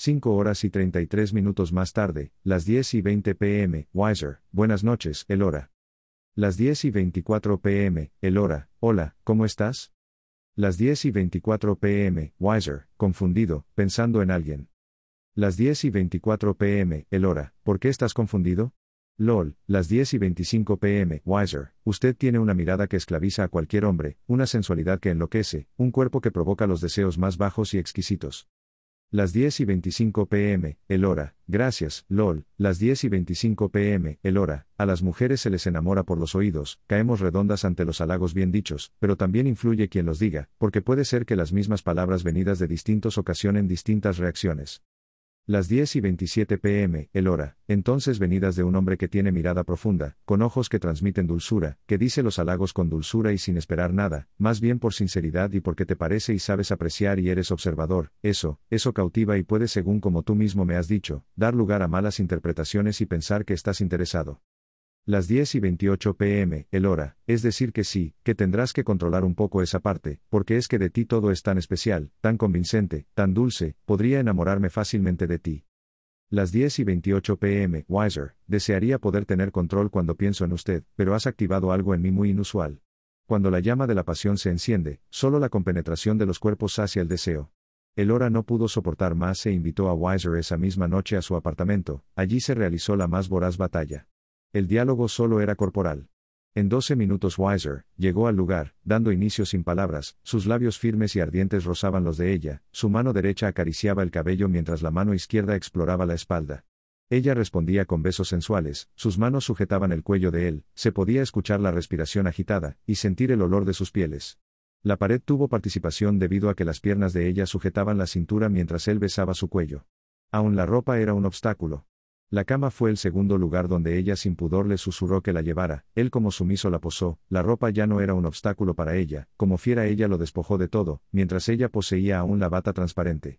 5 horas y 33 minutos más tarde, las 10 y 20 pm, Wiser, buenas noches, Elora. Las 10 y 24 pm, Elora, hola, ¿cómo estás? Las 10 y 24 pm, Wiser, confundido, pensando en alguien. Las 10 y 24 pm, Elora, ¿por qué estás confundido? LOL, las 10 y 25 pm, Wiser, usted tiene una mirada que esclaviza a cualquier hombre, una sensualidad que enloquece, un cuerpo que provoca los deseos más bajos y exquisitos. Las 10 y 25 pm, el hora, gracias, LOL, las 10 y 25 pm, el hora, a las mujeres se les enamora por los oídos, caemos redondas ante los halagos bien dichos, pero también influye quien los diga, porque puede ser que las mismas palabras venidas de distintos ocasionen distintas reacciones. Las 10 y 27 pm, el hora, entonces venidas de un hombre que tiene mirada profunda, con ojos que transmiten dulzura, que dice los halagos con dulzura y sin esperar nada, más bien por sinceridad y porque te parece y sabes apreciar y eres observador, eso, eso cautiva y puede según como tú mismo me has dicho, dar lugar a malas interpretaciones y pensar que estás interesado las 10 y 28 pm, el hora, es decir que sí, que tendrás que controlar un poco esa parte, porque es que de ti todo es tan especial, tan convincente, tan dulce, podría enamorarme fácilmente de ti. Las 10 y 28 pm, Wiser, desearía poder tener control cuando pienso en usted, pero has activado algo en mí muy inusual. Cuando la llama de la pasión se enciende, solo la compenetración de los cuerpos sacia el deseo. El hora no pudo soportar más e invitó a Wiser esa misma noche a su apartamento, allí se realizó la más voraz batalla. El diálogo solo era corporal. En doce minutos Weiser llegó al lugar, dando inicio sin palabras, sus labios firmes y ardientes rozaban los de ella, su mano derecha acariciaba el cabello mientras la mano izquierda exploraba la espalda. Ella respondía con besos sensuales, sus manos sujetaban el cuello de él, se podía escuchar la respiración agitada, y sentir el olor de sus pieles. La pared tuvo participación debido a que las piernas de ella sujetaban la cintura mientras él besaba su cuello. Aún la ropa era un obstáculo. La cama fue el segundo lugar donde ella sin pudor le susurró que la llevara, él como sumiso la posó, la ropa ya no era un obstáculo para ella, como fiera ella lo despojó de todo, mientras ella poseía aún la bata transparente.